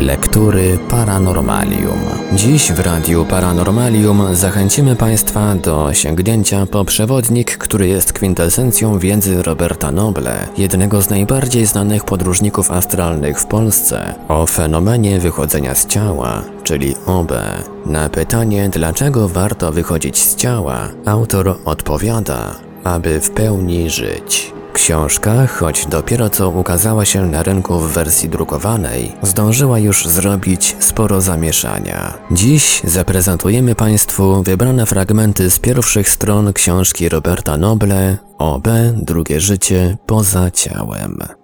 Lektury Paranormalium. Dziś w Radiu Paranormalium zachęcimy Państwa do sięgnięcia po przewodnik, który jest kwintesencją wiedzy Roberta Noble, jednego z najbardziej znanych podróżników astralnych w Polsce, o fenomenie wychodzenia z ciała, czyli OB. Na pytanie, dlaczego warto wychodzić z ciała, autor odpowiada, aby w pełni żyć. Książka, choć dopiero co ukazała się na rynku w wersji drukowanej, zdążyła już zrobić sporo zamieszania. Dziś zaprezentujemy Państwu wybrane fragmenty z pierwszych stron książki Roberta Noble OB Drugie życie poza ciałem.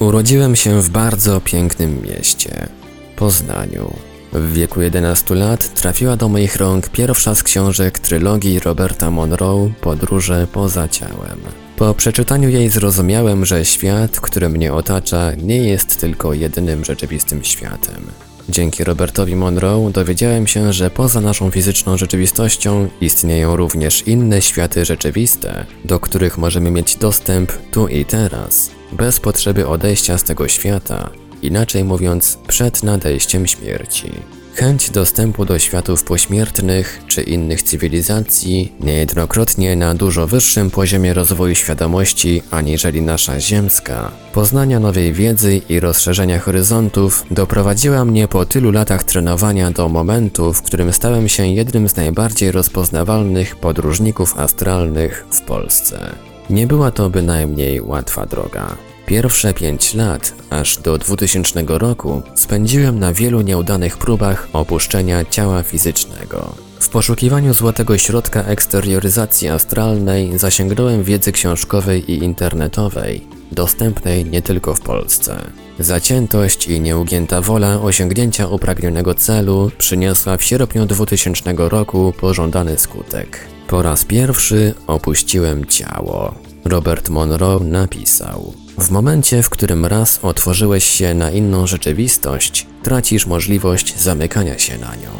Urodziłem się w bardzo pięknym mieście Poznaniu. W wieku 11 lat trafiła do moich rąk pierwsza z książek trylogii Roberta Monroe Podróże poza ciałem. Po przeczytaniu jej zrozumiałem, że świat, który mnie otacza, nie jest tylko jedynym rzeczywistym światem. Dzięki Robertowi Monroe dowiedziałem się, że poza naszą fizyczną rzeczywistością istnieją również inne światy rzeczywiste, do których możemy mieć dostęp tu i teraz, bez potrzeby odejścia z tego świata, inaczej mówiąc, przed nadejściem śmierci. Chęć dostępu do światów pośmiertnych czy innych cywilizacji, niejednokrotnie na dużo wyższym poziomie rozwoju świadomości aniżeli nasza ziemska, poznania nowej wiedzy i rozszerzenia horyzontów doprowadziła mnie po tylu latach trenowania do momentu, w którym stałem się jednym z najbardziej rozpoznawalnych podróżników astralnych w Polsce. Nie była to bynajmniej łatwa droga. Pierwsze pięć lat, aż do 2000 roku, spędziłem na wielu nieudanych próbach opuszczenia ciała fizycznego. W poszukiwaniu złotego środka eksterioryzacji astralnej zasięgnąłem wiedzy książkowej i internetowej, dostępnej nie tylko w Polsce. Zaciętość i nieugięta wola osiągnięcia upragnionego celu przyniosła w sierpniu 2000 roku pożądany skutek. Po raz pierwszy opuściłem ciało. Robert Monroe napisał: w momencie, w którym raz otworzyłeś się na inną rzeczywistość, tracisz możliwość zamykania się na nią.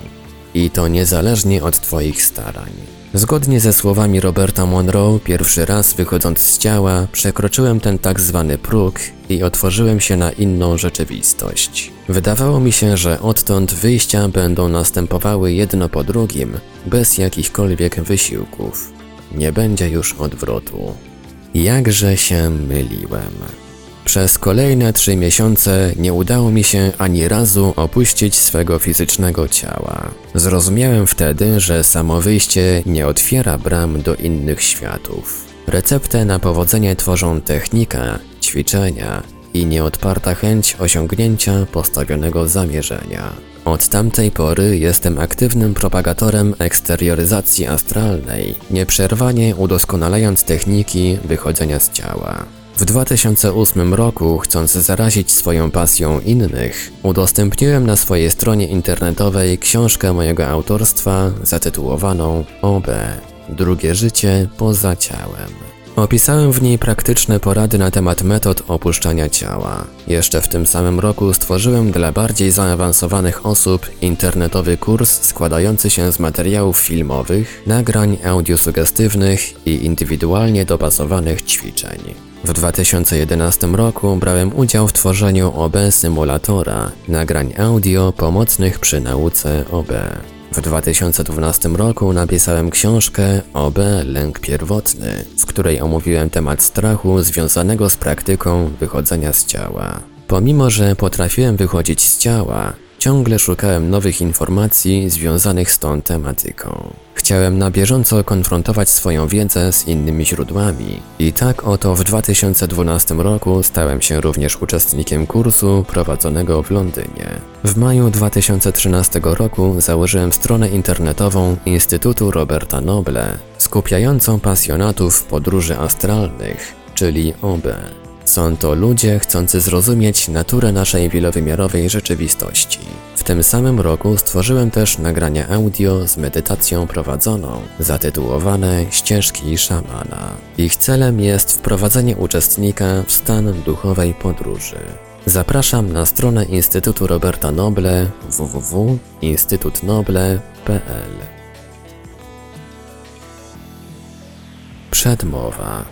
I to niezależnie od Twoich starań. Zgodnie ze słowami Roberta Monroe, pierwszy raz wychodząc z ciała, przekroczyłem ten tak zwany próg i otworzyłem się na inną rzeczywistość. Wydawało mi się, że odtąd wyjścia będą następowały jedno po drugim, bez jakichkolwiek wysiłków. Nie będzie już odwrotu. Jakże się myliłem. Przez kolejne trzy miesiące nie udało mi się ani razu opuścić swego fizycznego ciała. Zrozumiałem wtedy, że samo wyjście nie otwiera bram do innych światów. Receptę na powodzenie tworzą technika, ćwiczenia i nieodparta chęć osiągnięcia postawionego zamierzenia. Od tamtej pory jestem aktywnym propagatorem eksterioryzacji astralnej, nieprzerwanie udoskonalając techniki wychodzenia z ciała. W 2008 roku, chcąc zarazić swoją pasją innych, udostępniłem na swojej stronie internetowej książkę mojego autorstwa zatytułowaną OB Drugie życie poza ciałem. Opisałem w niej praktyczne porady na temat metod opuszczania ciała. Jeszcze w tym samym roku stworzyłem dla bardziej zaawansowanych osób internetowy kurs składający się z materiałów filmowych, nagrań audiosugestywnych i indywidualnie dopasowanych ćwiczeń. W 2011 roku brałem udział w tworzeniu OB symulatora, nagrań audio pomocnych przy nauce OB. W 2012 roku napisałem książkę OB Lęk Pierwotny, w której omówiłem temat strachu związanego z praktyką wychodzenia z ciała. Pomimo, że potrafiłem wychodzić z ciała, ciągle szukałem nowych informacji związanych z tą tematyką. Chciałem na bieżąco konfrontować swoją wiedzę z innymi źródłami. I tak oto w 2012 roku stałem się również uczestnikiem kursu prowadzonego w Londynie. W maju 2013 roku założyłem stronę internetową Instytutu Roberta Noble, skupiającą pasjonatów podróży astralnych, czyli OB. Są to ludzie chcący zrozumieć naturę naszej wielowymiarowej rzeczywistości. Tym samym roku stworzyłem też nagrania audio z medytacją prowadzoną, zatytułowane Ścieżki Szamana. Ich celem jest wprowadzenie uczestnika w stan duchowej podróży. Zapraszam na stronę Instytutu Roberta Noble www.instytutnoble.pl Przedmowa.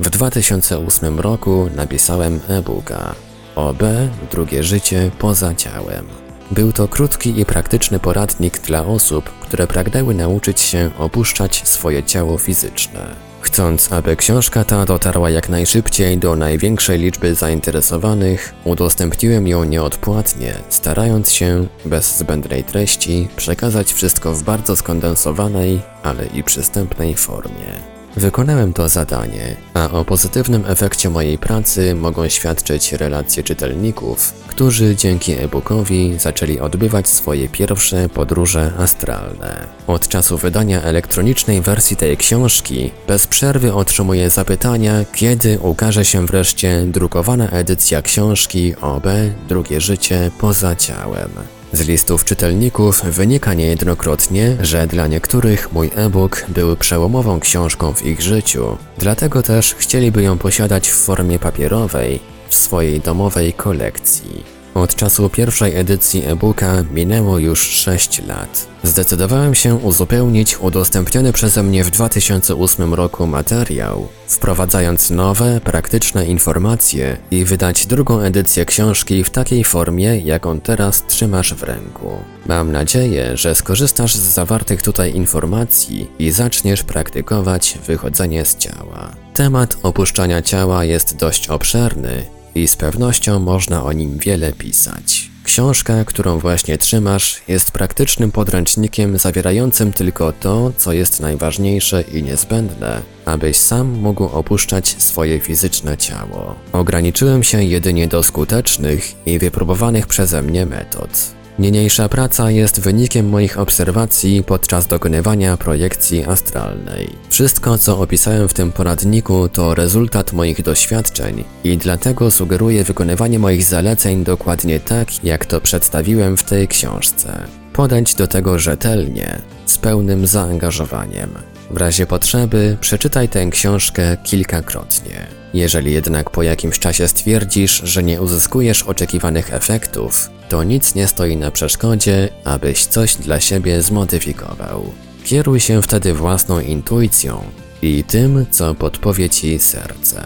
W 2008 roku napisałem e-booka OB Drugie życie poza ciałem. Był to krótki i praktyczny poradnik dla osób, które pragnęły nauczyć się opuszczać swoje ciało fizyczne. Chcąc, aby książka ta dotarła jak najszybciej do największej liczby zainteresowanych, udostępniłem ją nieodpłatnie, starając się, bez zbędnej treści, przekazać wszystko w bardzo skondensowanej, ale i przystępnej formie. Wykonałem to zadanie, a o pozytywnym efekcie mojej pracy mogą świadczyć relacje czytelników, którzy dzięki e-bookowi zaczęli odbywać swoje pierwsze podróże astralne. Od czasu wydania elektronicznej wersji tej książki bez przerwy otrzymuję zapytania, kiedy ukaże się wreszcie drukowana edycja książki OB Drugie życie poza ciałem. Z listów czytelników wynika niejednokrotnie, że dla niektórych mój e-book był przełomową książką w ich życiu, dlatego też chcieliby ją posiadać w formie papierowej w swojej domowej kolekcji. Od czasu pierwszej edycji e-booka minęło już 6 lat. Zdecydowałem się uzupełnić udostępniony przeze mnie w 2008 roku materiał, wprowadzając nowe, praktyczne informacje i wydać drugą edycję książki w takiej formie, jaką teraz trzymasz w ręku. Mam nadzieję, że skorzystasz z zawartych tutaj informacji i zaczniesz praktykować wychodzenie z ciała. Temat opuszczania ciała jest dość obszerny i z pewnością można o nim wiele pisać. Książka, którą właśnie trzymasz, jest praktycznym podręcznikiem zawierającym tylko to, co jest najważniejsze i niezbędne, abyś sam mógł opuszczać swoje fizyczne ciało. Ograniczyłem się jedynie do skutecznych i wypróbowanych przeze mnie metod. Niniejsza praca jest wynikiem moich obserwacji podczas dokonywania projekcji astralnej. Wszystko, co opisałem w tym poradniku, to rezultat moich doświadczeń i dlatego sugeruję wykonywanie moich zaleceń dokładnie tak, jak to przedstawiłem w tej książce. Podać do tego rzetelnie, z pełnym zaangażowaniem. W razie potrzeby przeczytaj tę książkę kilkakrotnie. Jeżeli jednak po jakimś czasie stwierdzisz, że nie uzyskujesz oczekiwanych efektów, to nic nie stoi na przeszkodzie, abyś coś dla siebie zmodyfikował. Kieruj się wtedy własną intuicją i tym, co podpowie ci serce.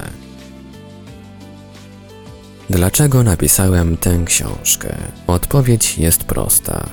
Dlaczego napisałem tę książkę? Odpowiedź jest prosta.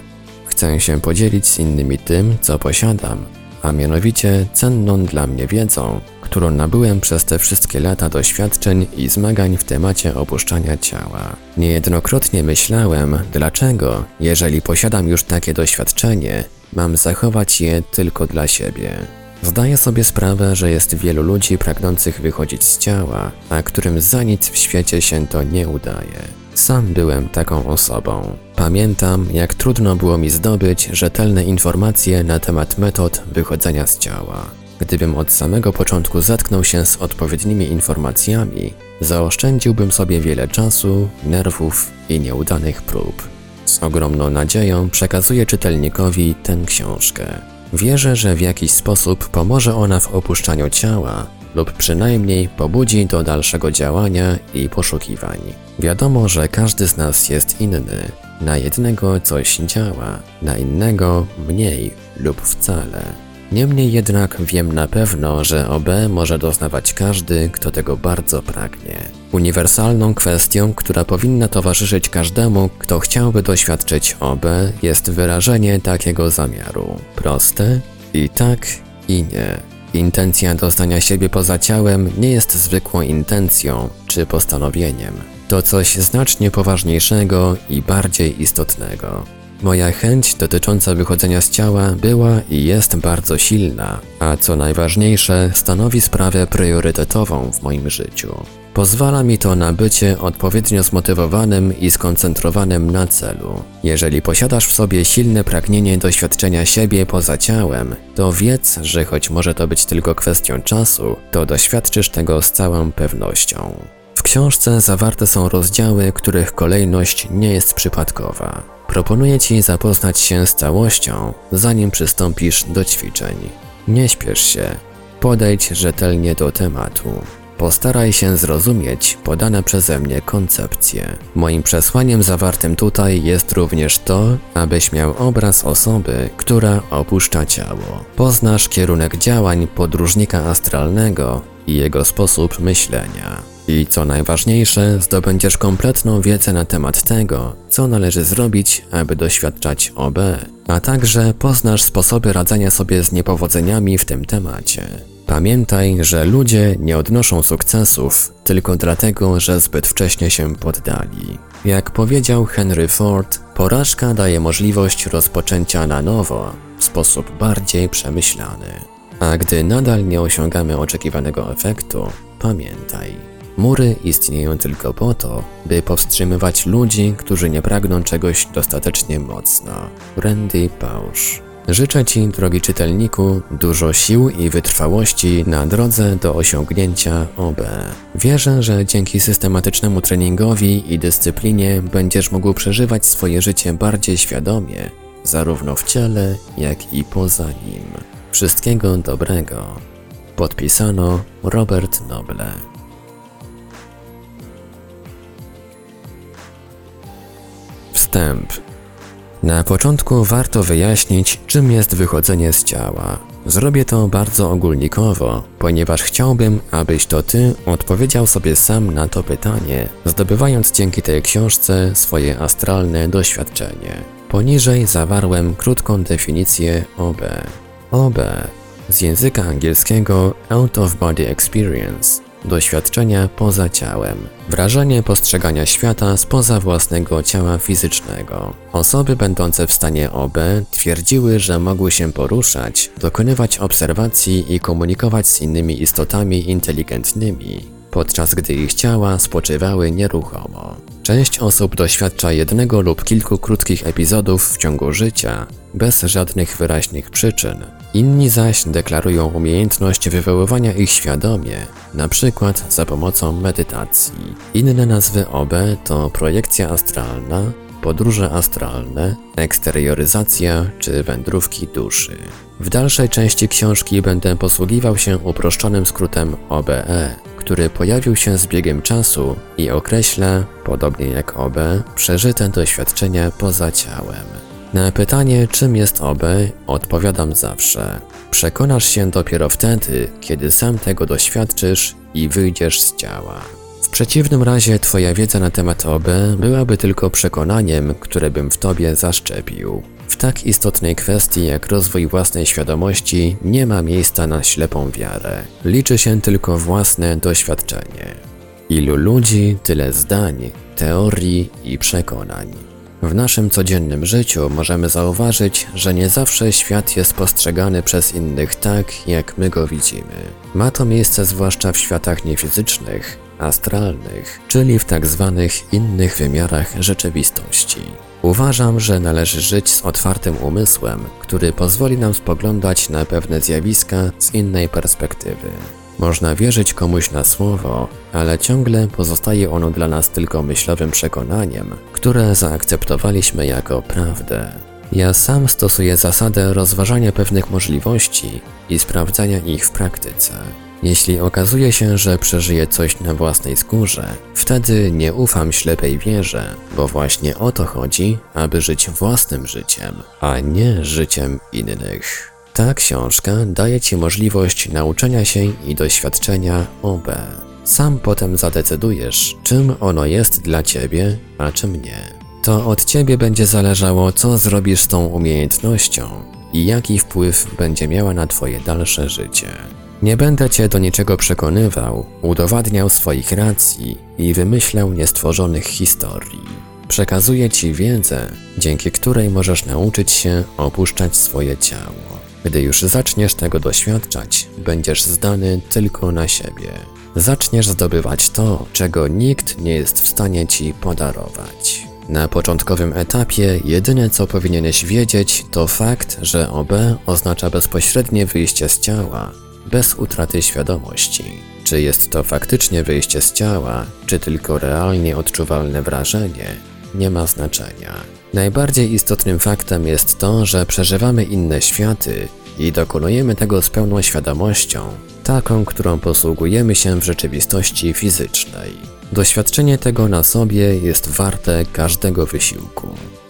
Chcę się podzielić z innymi tym, co posiadam, a mianowicie cenną dla mnie wiedzą, którą nabyłem przez te wszystkie lata doświadczeń i zmagań w temacie opuszczania ciała. Niejednokrotnie myślałem, dlaczego, jeżeli posiadam już takie doświadczenie, mam zachować je tylko dla siebie. Zdaję sobie sprawę, że jest wielu ludzi pragnących wychodzić z ciała, a którym za nic w świecie się to nie udaje. Sam byłem taką osobą. Pamiętam, jak trudno było mi zdobyć rzetelne informacje na temat metod wychodzenia z ciała. Gdybym od samego początku zetknął się z odpowiednimi informacjami, zaoszczędziłbym sobie wiele czasu, nerwów i nieudanych prób. Z ogromną nadzieją przekazuję czytelnikowi tę książkę. Wierzę, że w jakiś sposób pomoże ona w opuszczaniu ciała lub przynajmniej pobudzi do dalszego działania i poszukiwań. Wiadomo, że każdy z nas jest inny. Na jednego coś działa, na innego mniej lub wcale. Niemniej jednak wiem na pewno, że OB może doznawać każdy, kto tego bardzo pragnie. Uniwersalną kwestią, która powinna towarzyszyć każdemu, kto chciałby doświadczyć OB, jest wyrażenie takiego zamiaru. Proste i tak i nie. Intencja dostania siebie poza ciałem nie jest zwykłą intencją czy postanowieniem. To coś znacznie poważniejszego i bardziej istotnego. Moja chęć dotycząca wychodzenia z ciała była i jest bardzo silna, a co najważniejsze, stanowi sprawę priorytetową w moim życiu. Pozwala mi to na bycie odpowiednio zmotywowanym i skoncentrowanym na celu. Jeżeli posiadasz w sobie silne pragnienie doświadczenia siebie poza ciałem, to wiedz, że choć może to być tylko kwestią czasu, to doświadczysz tego z całą pewnością. W książce zawarte są rozdziały, których kolejność nie jest przypadkowa. Proponuję Ci zapoznać się z całością, zanim przystąpisz do ćwiczeń. Nie śpiesz się, podejdź rzetelnie do tematu. postaraj się zrozumieć podane przeze mnie koncepcje. Moim przesłaniem zawartym tutaj jest również to, abyś miał obraz osoby, która opuszcza ciało. Poznasz kierunek działań podróżnika astralnego i jego sposób myślenia. I co najważniejsze, zdobędziesz kompletną wiedzę na temat tego, co należy zrobić, aby doświadczać OB, a także poznasz sposoby radzenia sobie z niepowodzeniami w tym temacie. Pamiętaj, że ludzie nie odnoszą sukcesów tylko dlatego, że zbyt wcześnie się poddali. Jak powiedział Henry Ford, porażka daje możliwość rozpoczęcia na nowo w sposób bardziej przemyślany. A gdy nadal nie osiągamy oczekiwanego efektu, pamiętaj, Mury istnieją tylko po to, by powstrzymywać ludzi, którzy nie pragną czegoś dostatecznie mocno. Randy Pausch. Życzę Ci, drogi czytelniku, dużo sił i wytrwałości na drodze do osiągnięcia OB. Wierzę, że dzięki systematycznemu treningowi i dyscyplinie będziesz mógł przeżywać swoje życie bardziej świadomie, zarówno w ciele, jak i poza nim. Wszystkiego dobrego. Podpisano Robert Noble. Wstęp. Na początku warto wyjaśnić, czym jest wychodzenie z ciała. Zrobię to bardzo ogólnikowo, ponieważ chciałbym, abyś to ty odpowiedział sobie sam na to pytanie, zdobywając dzięki tej książce swoje astralne doświadczenie. Poniżej zawarłem krótką definicję OB. OB z języka angielskiego Out of Body Experience doświadczenia poza ciałem, wrażenie postrzegania świata spoza własnego ciała fizycznego. Osoby będące w stanie OB twierdziły, że mogły się poruszać, dokonywać obserwacji i komunikować z innymi istotami inteligentnymi, podczas gdy ich ciała spoczywały nieruchomo. Część osób doświadcza jednego lub kilku krótkich epizodów w ciągu życia, bez żadnych wyraźnych przyczyn. Inni zaś deklarują umiejętność wywoływania ich świadomie, przykład za pomocą medytacji. Inne nazwy OB to projekcja astralna, podróże astralne, eksterioryzacja czy wędrówki duszy. W dalszej części książki będę posługiwał się uproszczonym skrótem OBE, który pojawił się z biegiem czasu i określa, podobnie jak OB, przeżyte doświadczenia poza ciałem. Na pytanie, czym jest OB, odpowiadam zawsze. Przekonasz się dopiero wtedy, kiedy sam tego doświadczysz i wyjdziesz z ciała. W przeciwnym razie Twoja wiedza na temat OB byłaby tylko przekonaniem, które bym w Tobie zaszczepił. W tak istotnej kwestii jak rozwój własnej świadomości nie ma miejsca na ślepą wiarę. Liczy się tylko własne doświadczenie. Ilu ludzi, tyle zdań, teorii i przekonań. W naszym codziennym życiu możemy zauważyć, że nie zawsze świat jest postrzegany przez innych tak, jak my go widzimy. Ma to miejsce zwłaszcza w światach niefizycznych, astralnych, czyli w tak zwanych innych wymiarach rzeczywistości. Uważam, że należy żyć z otwartym umysłem, który pozwoli nam spoglądać na pewne zjawiska z innej perspektywy. Można wierzyć komuś na słowo, ale ciągle pozostaje ono dla nas tylko myślowym przekonaniem, które zaakceptowaliśmy jako prawdę. Ja sam stosuję zasadę rozważania pewnych możliwości i sprawdzania ich w praktyce. Jeśli okazuje się, że przeżyję coś na własnej skórze, wtedy nie ufam ślepej wierze, bo właśnie o to chodzi, aby żyć własnym życiem, a nie życiem innych. Ta książka daje Ci możliwość nauczenia się i doświadczenia OB. Sam potem zadecydujesz, czym ono jest dla Ciebie, a czym nie. To od Ciebie będzie zależało, co zrobisz z tą umiejętnością i jaki wpływ będzie miała na Twoje dalsze życie. Nie będę Cię do niczego przekonywał, udowadniał swoich racji i wymyślał niestworzonych historii. Przekazuję Ci wiedzę, dzięki której możesz nauczyć się opuszczać swoje ciało. Gdy już zaczniesz tego doświadczać, będziesz zdany tylko na siebie. Zaczniesz zdobywać to, czego nikt nie jest w stanie ci podarować. Na początkowym etapie jedyne co powinieneś wiedzieć to fakt, że OB oznacza bezpośrednie wyjście z ciała, bez utraty świadomości. Czy jest to faktycznie wyjście z ciała, czy tylko realnie odczuwalne wrażenie, nie ma znaczenia. Najbardziej istotnym faktem jest to, że przeżywamy inne światy i dokonujemy tego z pełną świadomością, taką, którą posługujemy się w rzeczywistości fizycznej. Doświadczenie tego na sobie jest warte każdego wysiłku.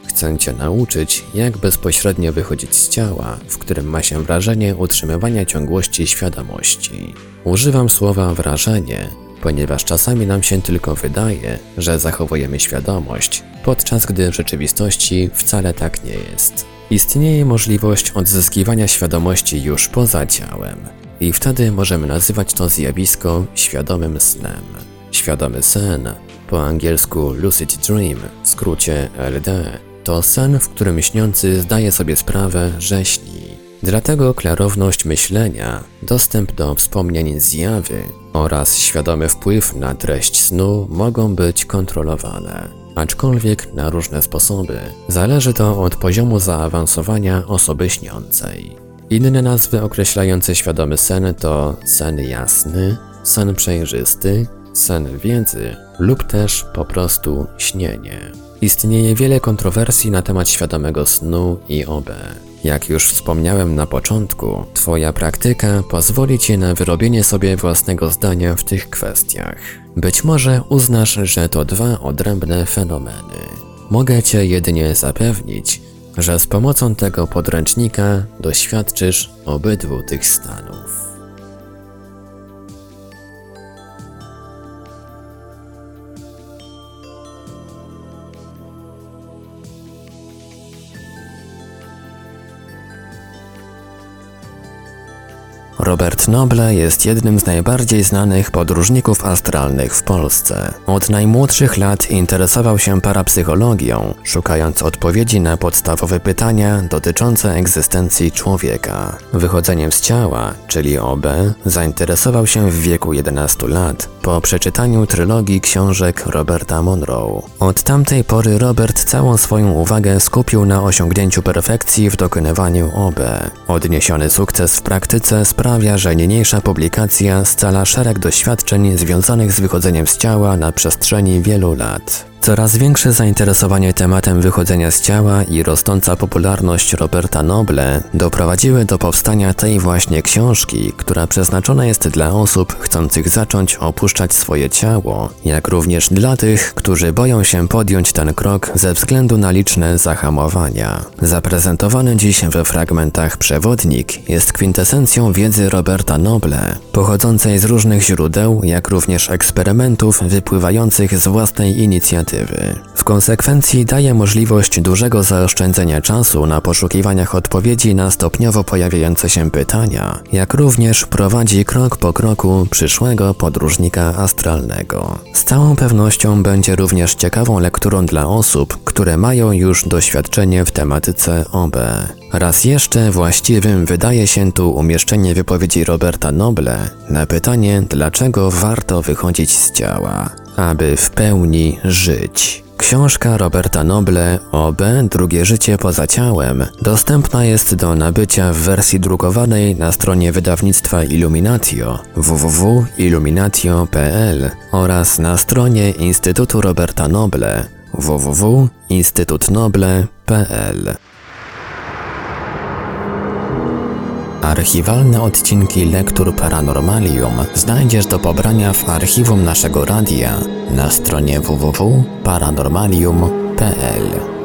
Chcę Cię nauczyć, jak bezpośrednio wychodzić z ciała, w którym ma się wrażenie utrzymywania ciągłości świadomości. Używam słowa wrażenie, ponieważ czasami nam się tylko wydaje, że zachowujemy świadomość, podczas gdy w rzeczywistości wcale tak nie jest. Istnieje możliwość odzyskiwania świadomości już poza ciałem i wtedy możemy nazywać to zjawisko świadomym snem. Świadomy sen, po angielsku lucid dream, w skrócie LD, to sen, w którym śniący zdaje sobie sprawę, że śni. Dlatego klarowność myślenia, dostęp do wspomnień zjawy oraz świadomy wpływ na treść snu mogą być kontrolowane, aczkolwiek na różne sposoby. Zależy to od poziomu zaawansowania osoby śniącej. Inne nazwy określające świadomy sen to sen jasny, sen przejrzysty, sen wiedzy lub też po prostu śnienie. Istnieje wiele kontrowersji na temat świadomego snu i OB. Jak już wspomniałem na początku, Twoja praktyka pozwoli Ci na wyrobienie sobie własnego zdania w tych kwestiach. Być może uznasz, że to dwa odrębne fenomeny. Mogę Cię jedynie zapewnić, że z pomocą tego podręcznika doświadczysz obydwu tych stanów. Robert Noble jest jednym z najbardziej znanych podróżników astralnych w Polsce. Od najmłodszych lat interesował się parapsychologią, szukając odpowiedzi na podstawowe pytania dotyczące egzystencji człowieka. Wychodzeniem z ciała, czyli OB, zainteresował się w wieku 11 lat, po przeczytaniu trylogii książek Roberta Monroe. Od tamtej pory Robert całą swoją uwagę skupił na osiągnięciu perfekcji w dokonywaniu OB. Odniesiony sukces w praktyce sprawia, że niniejsza publikacja scala szereg doświadczeń związanych z wychodzeniem z ciała na przestrzeni wielu lat. Coraz większe zainteresowanie tematem wychodzenia z ciała i rosnąca popularność Roberta Noble doprowadziły do powstania tej właśnie książki, która przeznaczona jest dla osób chcących zacząć opuszczać swoje ciało, jak również dla tych, którzy boją się podjąć ten krok ze względu na liczne zahamowania. Zaprezentowany dziś we fragmentach przewodnik jest kwintesencją wiedzy Roberta Noble, pochodzącej z różnych źródeł, jak również eksperymentów wypływających z własnej inicjatywy w konsekwencji daje możliwość dużego zaoszczędzenia czasu na poszukiwaniach odpowiedzi na stopniowo pojawiające się pytania, jak również prowadzi krok po kroku przyszłego podróżnika astralnego. Z całą pewnością będzie również ciekawą lekturą dla osób, które mają już doświadczenie w tematyce OB. Raz jeszcze właściwym wydaje się tu umieszczenie wypowiedzi Roberta Noble na pytanie, dlaczego warto wychodzić z ciała aby w pełni żyć. Książka Roberta Noble OB Drugie życie poza ciałem dostępna jest do nabycia w wersji drukowanej na stronie wydawnictwa Illuminatio www.illuminatio.pl oraz na stronie Instytutu Roberta Noble www.instytutnoble.pl Archiwalne odcinki Lektur Paranormalium znajdziesz do pobrania w archiwum naszego radia na stronie www.paranormalium.pl.